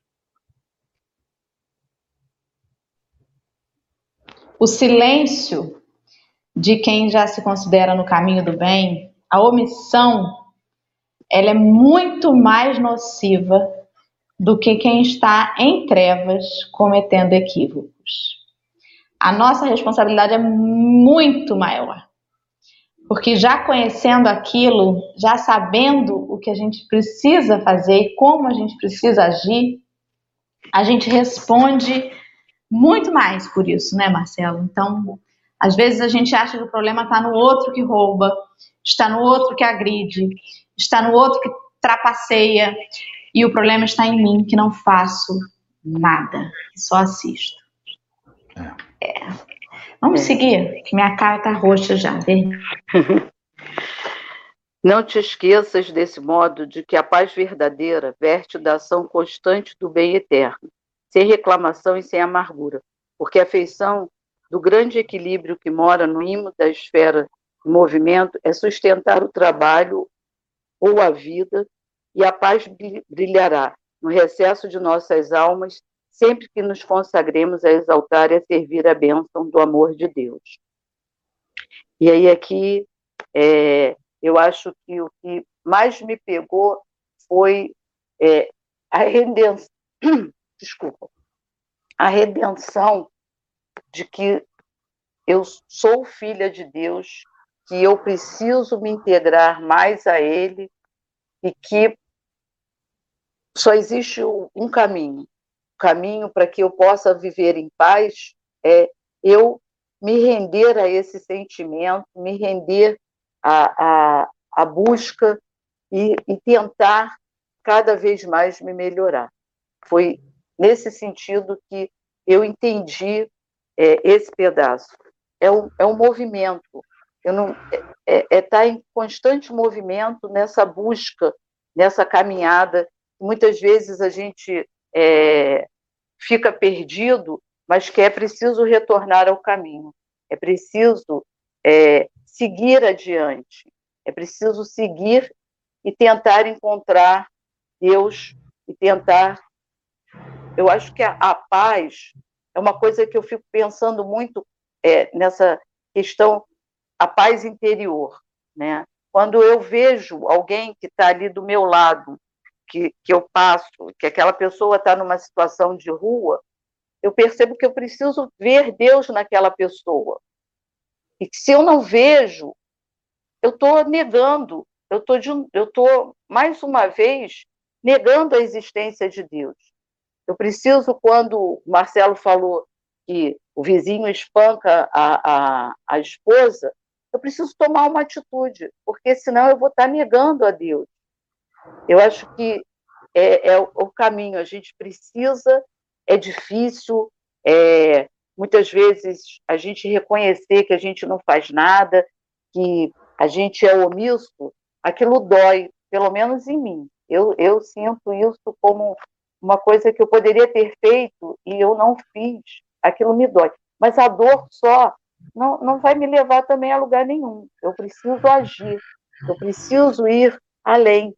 A: O silêncio de quem já se considera no caminho do bem, a omissão, ela é muito mais nociva do que quem está em trevas cometendo equívocos. A nossa responsabilidade é muito maior. Porque já conhecendo aquilo, já sabendo o que a gente precisa fazer e como a gente precisa agir, a gente responde muito mais por isso, né, Marcelo? Então, às vezes a gente acha que o problema está no outro que rouba, está no outro que agride, está no outro que trapaceia, e o problema está em mim, que não faço nada, só assisto. É. é. Vamos é. seguir, que minha cara está roxa já.
C: Não te esqueças desse modo de que a paz verdadeira verte da ação constante do bem eterno, sem reclamação e sem amargura, porque a afeição do grande equilíbrio que mora no imo da esfera de movimento é sustentar o trabalho ou a vida, e a paz brilhará no recesso de nossas almas, sempre que nos consagremos a exaltar e a servir a bênção do amor de Deus. E aí aqui é, eu acho que o que mais me pegou foi é, a redenção, desculpa, a redenção de que eu sou filha de Deus, que eu preciso me integrar mais a Ele e que só existe um caminho. O caminho para que eu possa viver em paz é eu me render a esse sentimento, me render à, à, busca e, e tentar cada vez mais me melhorar. Foi nesse sentido que eu entendi é, esse pedaço. É um, é um movimento, eu não, é estar é, é tá em constante movimento nessa busca, nessa caminhada. Muitas vezes a gente é, fica perdido, mas que é preciso retornar ao caminho, é preciso é, seguir adiante, é preciso seguir e tentar encontrar Deus e tentar. Eu acho que a, a paz é uma coisa que eu fico pensando muito é, nessa questão, a paz interior. Né? Quando eu vejo alguém que está ali do meu lado, que, que eu passo, que aquela pessoa está numa situação de rua, eu percebo que eu preciso ver Deus naquela pessoa. E que se eu não vejo, eu estou negando, eu estou, mais uma vez, negando a existência de Deus. Eu preciso, quando o Marcelo falou que o vizinho espanca a, a, a esposa, eu preciso tomar uma atitude, porque senão eu vou estar negando a Deus. Eu acho que é, é o caminho, a gente precisa, é difícil, é, muitas vezes a gente reconhecer que a gente não faz nada, que a gente é omisso, aquilo dói, pelo menos em mim. Eu, eu sinto isso como uma coisa que eu poderia ter feito e eu não fiz, aquilo me dói. Mas a dor só não, não vai me levar também a lugar nenhum. Eu preciso agir, eu preciso ir além,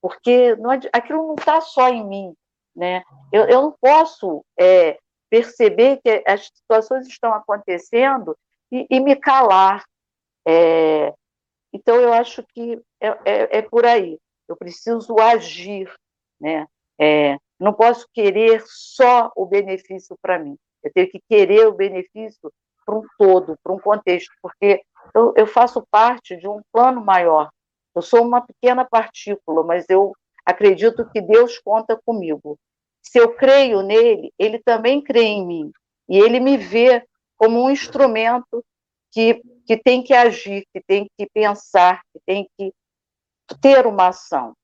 C: porque não, aquilo não está só em mim. Né? Eu, eu não posso é, perceber que as situações estão acontecendo e, e me calar. É, então, eu acho que é, é, é, por aí. Eu preciso agir. Né? É, não posso querer só o benefício para mim. Eu tenho que querer o benefício para um todo, para um contexto, porque eu, eu faço parte de um plano maior. Eu sou uma pequena partícula, mas eu acredito que Deus conta comigo. Se eu creio nele, ele também crê em mim. E ele me vê como um instrumento que, que tem que agir, que tem que pensar, que tem que ter uma ação.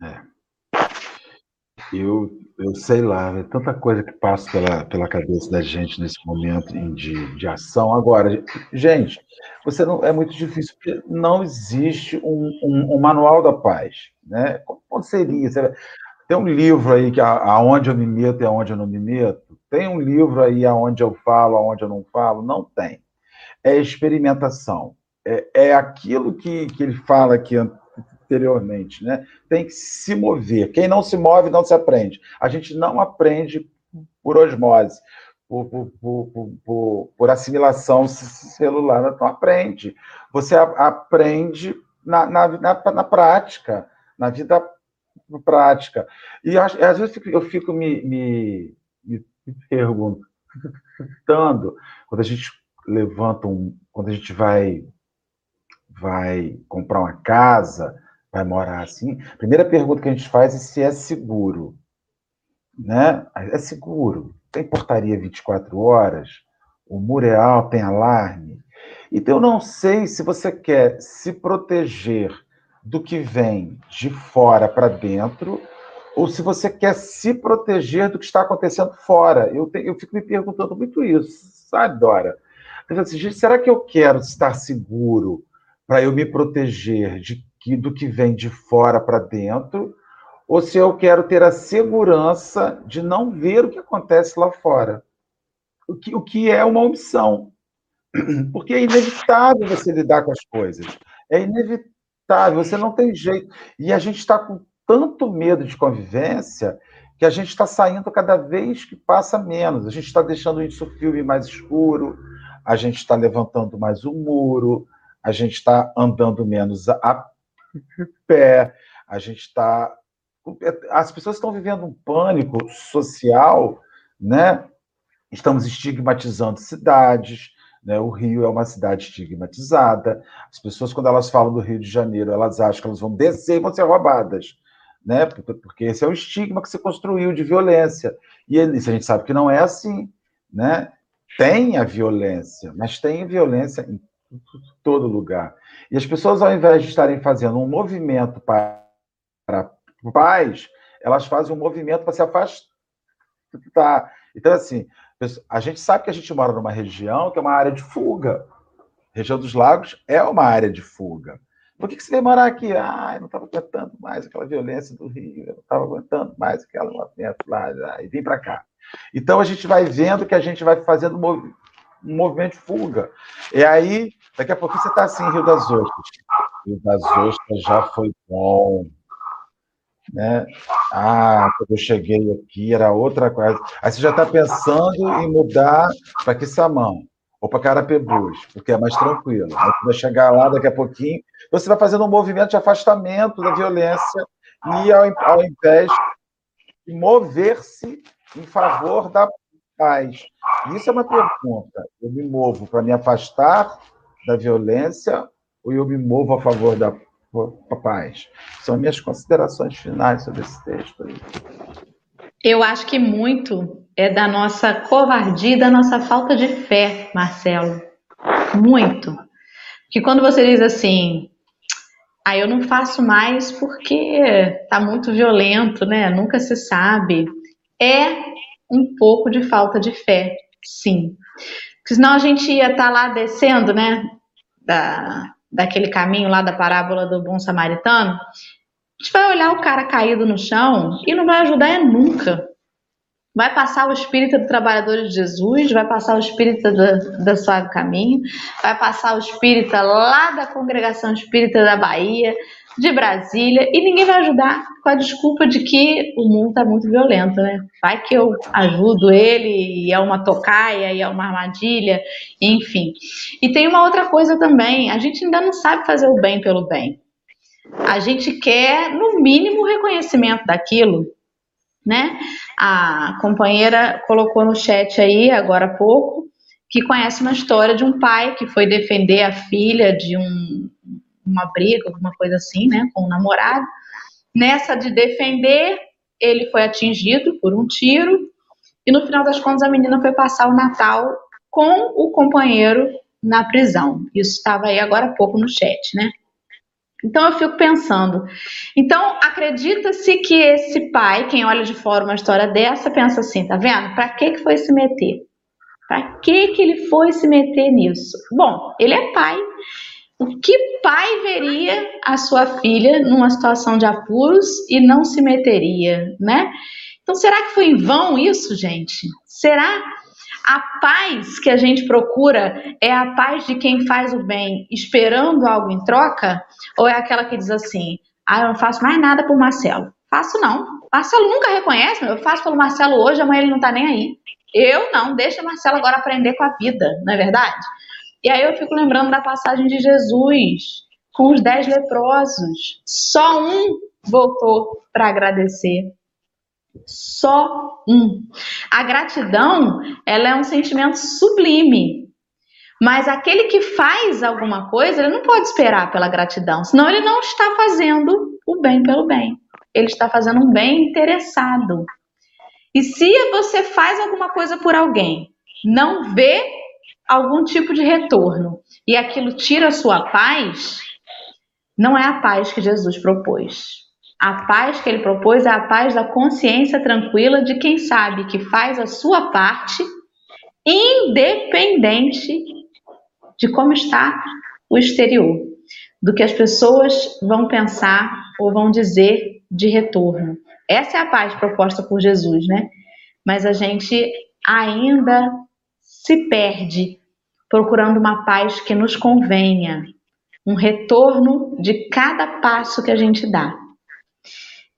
B: É. Eu, eu sei lá, é tanta coisa que passa pela, pela cabeça da gente nesse momento de, de ação. Agora, gente, você não é muito difícil, porque não existe um, um, um manual da paz. Né? Como seria? Tem um livro aí que aonde eu me meto e aonde eu não me meto? Tem um livro aí aonde eu falo, aonde eu não falo? Não tem. É experimentação. É, é aquilo que, que ele fala aqui anteriormente, né? Tem que se mover. Quem não se move não se aprende. A gente não aprende por osmose, por, por, por, por, assimilação celular, não aprende. Você aprende na, na, na, na prática, na vida prática. E às vezes eu fico me, me, me perguntando, quando a gente levanta um, quando a gente vai vai comprar uma casa, vai morar assim, a primeira pergunta que a gente faz é se é seguro. Né? É seguro. Tem portaria 24 horas, o mureal tem alarme. Então, eu não sei se você quer se proteger do que vem de fora para dentro ou se você quer se proteger do que está acontecendo fora. Eu, eu fico me perguntando muito isso, sabe, Dora? Assim, será que eu quero estar seguro para eu me proteger de que, do que vem de fora para dentro, ou se eu quero ter a segurança de não ver o que acontece lá fora. O que, o que é uma opção. Porque é inevitável você lidar com as coisas. É inevitável, você não tem jeito. E a gente está com tanto medo de convivência que a gente está saindo cada vez que passa menos. A gente está deixando isso filme mais escuro, a gente está levantando mais o muro, a gente está andando menos a pé, a gente está. As pessoas estão vivendo um pânico social, né? Estamos estigmatizando cidades, né? O Rio é uma cidade estigmatizada. As pessoas, quando elas falam do Rio de Janeiro, elas acham que elas vão descer e vão ser roubadas né? Porque esse é o estigma que se construiu de violência. E a gente sabe que não é assim, né? Tem a violência, mas tem violência em todo lugar. E as pessoas, ao invés de estarem fazendo um movimento para, para paz, elas fazem um movimento para se afastar. Então, assim, a gente sabe que a gente mora numa região que é uma área de fuga. A região dos lagos é uma área de fuga. Por que, que você veio morar aqui? Ah, eu não estava aguentando mais aquela violência do Rio, eu não estava aguentando mais aquela movimento lá, e vim para cá. Então a gente vai vendo que a gente vai fazendo um movimento de fuga. E aí, daqui a pouco você está assim, Rio das Ostras. Rio das Ostras já foi bom. Né? Ah, quando eu cheguei aqui era outra coisa. Aí você já está pensando em mudar para Quissamão ou para Carapebus, porque é mais tranquilo. Aí você vai chegar lá daqui a pouquinho, você vai fazendo um movimento de afastamento da violência e ao, ao invés de mover-se em favor da paz. Isso é uma pergunta. Eu me movo para me afastar da violência ou eu me movo a favor da paz? São minhas considerações finais sobre esse texto. Aí.
A: Eu acho que muito é da nossa covardia, da nossa falta de fé, Marcelo. Muito. Que quando você diz assim, Aí eu não faço mais porque tá muito violento, né? Nunca se sabe. É um pouco de falta de fé, sim. Porque senão a gente ia estar tá lá descendo, né? Da, daquele caminho lá da parábola do bom samaritano. A gente vai olhar o cara caído no chão e não vai ajudar é nunca. Vai passar o espírito do trabalhador de Jesus, vai passar o espírito do Suave Caminho, vai passar o espírito lá da congregação espírita da Bahia, de Brasília, e ninguém vai ajudar com a desculpa de que o mundo está muito violento, né? Vai que eu ajudo ele, e é uma tocaia, e é uma armadilha, enfim. E tem uma outra coisa também: a gente ainda não sabe fazer o bem pelo bem. A gente quer, no mínimo, reconhecimento daquilo né? A companheira colocou no chat aí, agora há pouco, que conhece uma história de um pai que foi defender a filha de um, uma briga, alguma coisa assim, né, com um namorado. Nessa de defender, ele foi atingido por um tiro e no final das contas a menina foi passar o Natal com o companheiro na prisão. Isso estava aí agora há pouco no chat, né? Então eu fico pensando. Então acredita-se que esse pai, quem olha de fora uma história dessa, pensa assim, tá vendo? Para que que foi se meter? Para que que ele foi se meter nisso? Bom, ele é pai. O que pai veria a sua filha numa situação de apuros e não se meteria, né? Então será que foi em vão isso, gente? Será a paz que a gente procura é a paz de quem faz o bem esperando algo em troca? Ou é aquela que diz assim: ah, eu não faço mais nada por Marcelo? Faço não. Marcelo nunca reconhece, eu faço pelo Marcelo hoje, amanhã ele não tá nem aí. Eu não, deixa Marcelo agora aprender com a vida, não é verdade? E aí eu fico lembrando da passagem de Jesus com os dez leprosos. Só um voltou para agradecer. Só um. A gratidão, ela é um sentimento sublime. Mas aquele que faz alguma coisa, ele não pode esperar pela gratidão, senão ele não está fazendo o bem pelo bem. Ele está fazendo um bem interessado. E se você faz alguma coisa por alguém, não vê algum tipo de retorno e aquilo tira a sua paz, não é a paz que Jesus propôs. A paz que ele propôs é a paz da consciência tranquila de quem sabe que faz a sua parte, independente de como está o exterior, do que as pessoas vão pensar ou vão dizer de retorno. Essa é a paz proposta por Jesus, né? Mas a gente ainda se perde procurando uma paz que nos convenha, um retorno de cada passo que a gente dá.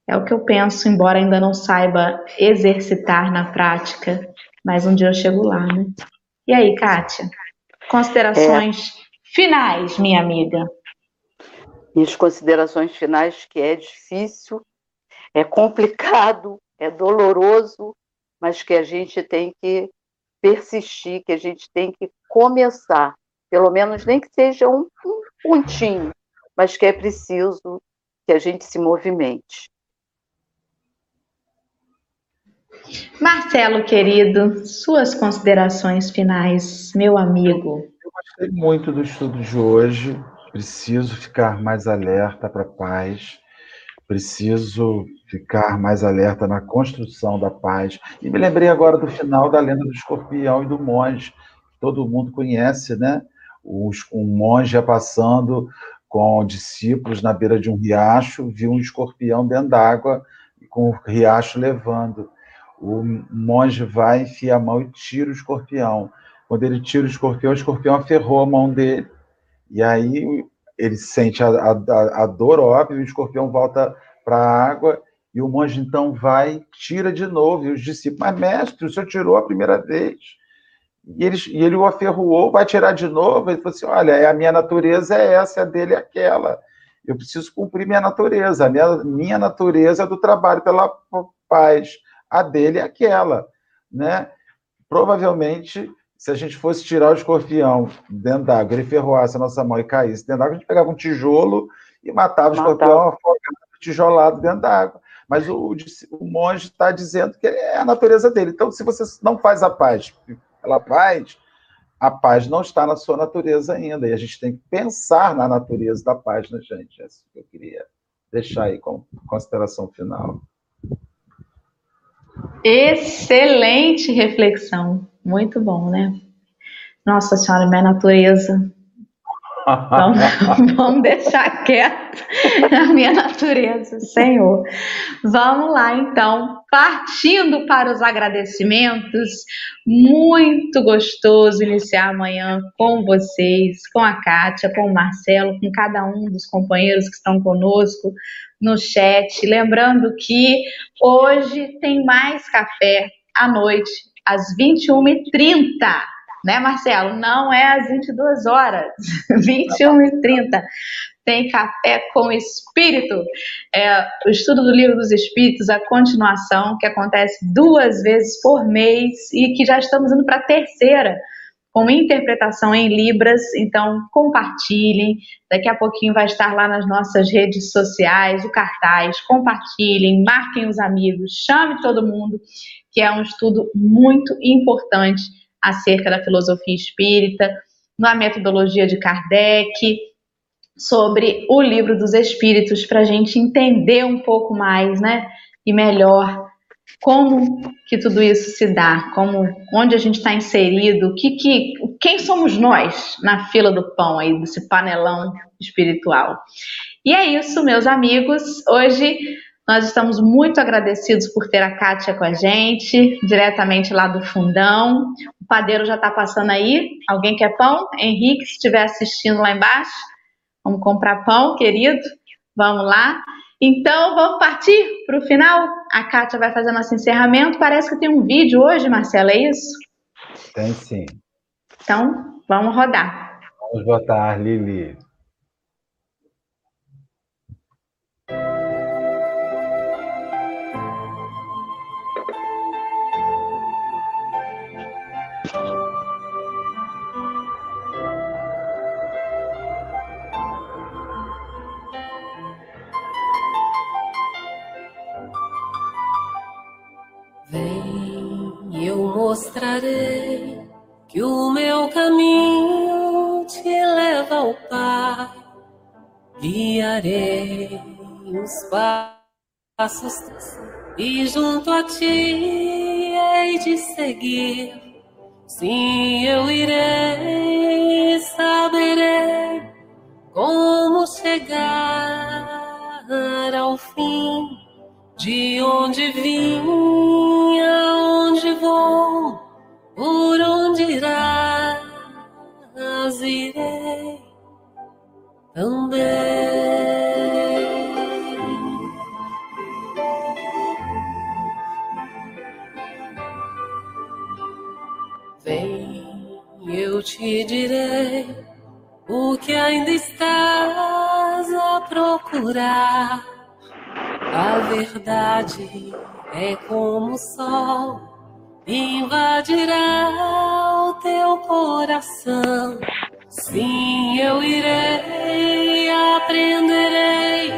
A: É o que eu penso, embora ainda não saiba exercitar na prática, mas um dia eu chego lá, né? E aí, Kátia? Considerações é... finais, minha amiga.
C: Minhas considerações finais que é difícil, é complicado, é doloroso, mas que a gente tem que persistir, que a gente tem que começar, pelo menos nem que seja um, um pontinho, mas que é preciso que a gente se movimente.
A: Marcelo, querido, suas considerações finais, meu amigo.
B: Eu gostei muito do estudo de hoje. Preciso ficar mais alerta para a paz. Preciso ficar mais alerta na construção da paz. E me lembrei agora do final da lenda do escorpião e do monge. Todo mundo conhece, né? Um monge passando com discípulos na beira de um riacho, viu um escorpião dentro d'água, com o riacho levando o monge vai, enfia a mão e tira o escorpião. Quando ele tira o escorpião, o escorpião aferrou a mão dele. E aí ele sente a, a, a dor, óbvio, e o escorpião volta para a água. E o monge então vai, tira de novo. E os discípulos, mas mestre, o senhor tirou a primeira vez. E ele, e ele o aferroou, vai tirar de novo. Ele falou assim: olha, é a minha natureza é essa, a dele é aquela. Eu preciso cumprir minha natureza. A minha, minha natureza é do trabalho pela paz a dele é aquela, né? Provavelmente, se a gente fosse tirar o escorpião dentro d'água, ele ferroasse a nossa mão e caísse dentro d'água, a gente pegava um tijolo e matava o escorpião afogado, tijolado dentro d'água. Mas o, o monge está dizendo que é a natureza dele. Então, se você não faz a paz pela paz, a paz não está na sua natureza ainda. E a gente tem que pensar na natureza da paz, né, gente? É isso que eu queria deixar aí como consideração final.
A: Excelente reflexão. Muito bom, né? Nossa Senhora, minha natureza. Vamos, vamos deixar quieto a minha natureza, Senhor. Vamos lá, então, partindo para os agradecimentos. Muito gostoso iniciar amanhã com vocês, com a Kátia, com o Marcelo, com cada um dos companheiros que estão conosco no chat. Lembrando que hoje tem mais café à noite, às 21h30. Né, Marcelo? Não é às 22 horas, 21h30. Tem Café com Espírito, é, o estudo do Livro dos Espíritos, a continuação, que acontece duas vezes por mês e que já estamos indo para a terceira com interpretação em Libras, então compartilhem. Daqui a pouquinho vai estar lá nas nossas redes sociais o cartaz. Compartilhem, marquem os amigos, chame todo mundo, que é um estudo muito importante acerca da filosofia espírita, na metodologia de Kardec, sobre o livro dos Espíritos, para a gente entender um pouco mais, né? E melhor como que tudo isso se dá, como onde a gente está inserido, que, que, quem somos nós na fila do pão aí desse panelão espiritual. E é isso, meus amigos. Hoje nós estamos muito agradecidos por ter a Kátia com a gente, diretamente lá do fundão. O padeiro já está passando aí. Alguém quer pão? Henrique, se estiver assistindo lá embaixo, vamos comprar pão, querido. Vamos lá. Então, vamos partir para o final? A Kátia vai fazer nosso encerramento. Parece que tem um vídeo hoje, Marcela, é isso?
B: Tem sim.
A: Então, vamos rodar.
B: Vamos botar, Lili.
D: Mostrarei que o meu caminho te leva ao Pai. Guiarei os passos e junto a ti hei de seguir. Sim, eu irei, saberei como chegar ao fim de onde vim, aonde vou, também. Vem, eu te direi o que ainda estás a procurar. A verdade é como o sol, invadirá o teu coração. Sim, eu irei, aprenderei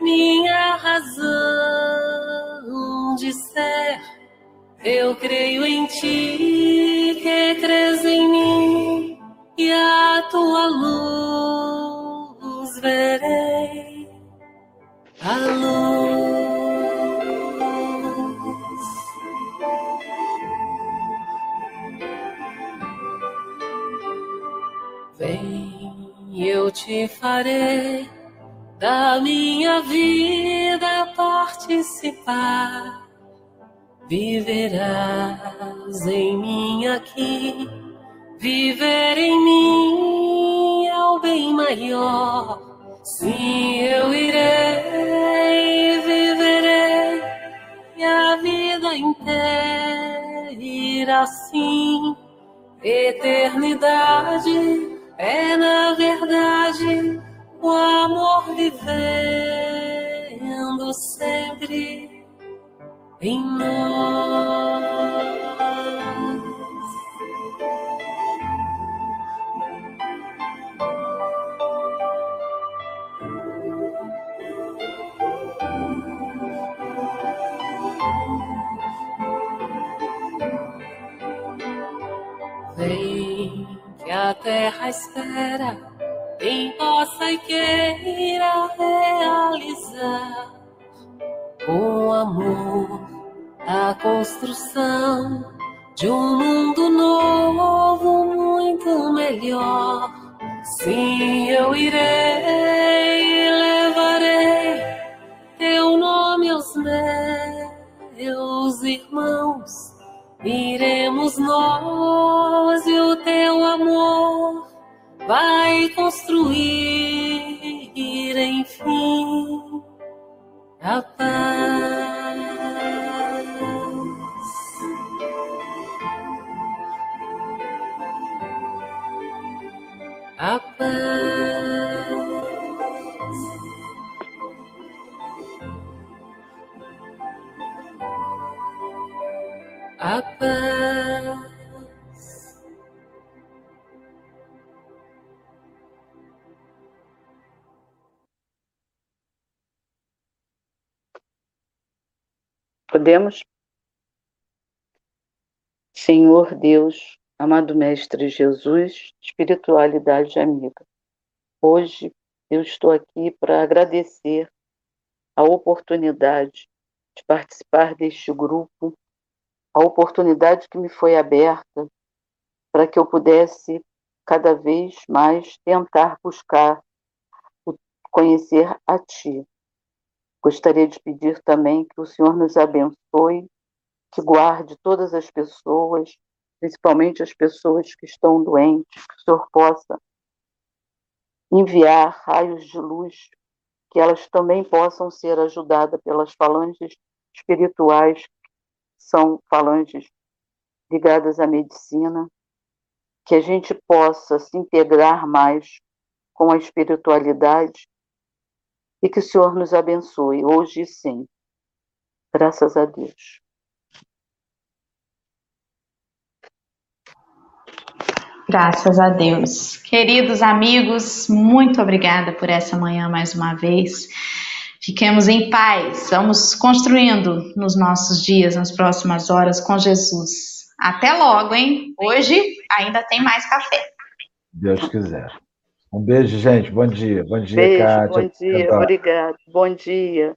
D: minha razão de ser. Eu creio em ti, que crês em mim, e a tua luz verei. A luz. Eu te farei da minha vida participar Viverás em mim aqui, viver em mim é o bem maior. Sim, eu irei, viverei e a vida inteira assim. Eternidade é, na verdade, o amor vivendo sempre em nós. A terra espera quem possa e queira realizar com amor a construção de um mundo novo, muito melhor. Sim, eu irei, levarei teu nome aos meus irmãos. Iremos nós e o teu amor vai construir, enfim, a paz. a paz. A paz.
C: Podemos? Senhor Deus, Amado Mestre Jesus, espiritualidade amiga, hoje eu estou aqui para agradecer a oportunidade de participar deste grupo, a oportunidade que me foi aberta para que eu pudesse cada vez mais tentar buscar conhecer a Ti. Gostaria de pedir também que o Senhor nos abençoe, que guarde todas as pessoas principalmente as pessoas que estão doentes, que o Senhor possa enviar raios de luz, que elas também possam ser ajudadas pelas falanges espirituais, são falanges ligadas à medicina, que a gente possa se integrar mais com a espiritualidade e que o Senhor nos abençoe hoje e sempre. Graças a Deus.
A: Graças a Deus. Queridos amigos, muito obrigada por essa manhã mais uma vez. Fiquemos em paz, vamos construindo nos nossos dias, nas próximas horas com Jesus. Até logo, hein? Hoje ainda tem mais café.
B: Deus quiser. Um beijo, gente. Bom dia. Bom dia,
C: beijo,
B: Kátia.
C: Bom dia, obrigado. Bom dia.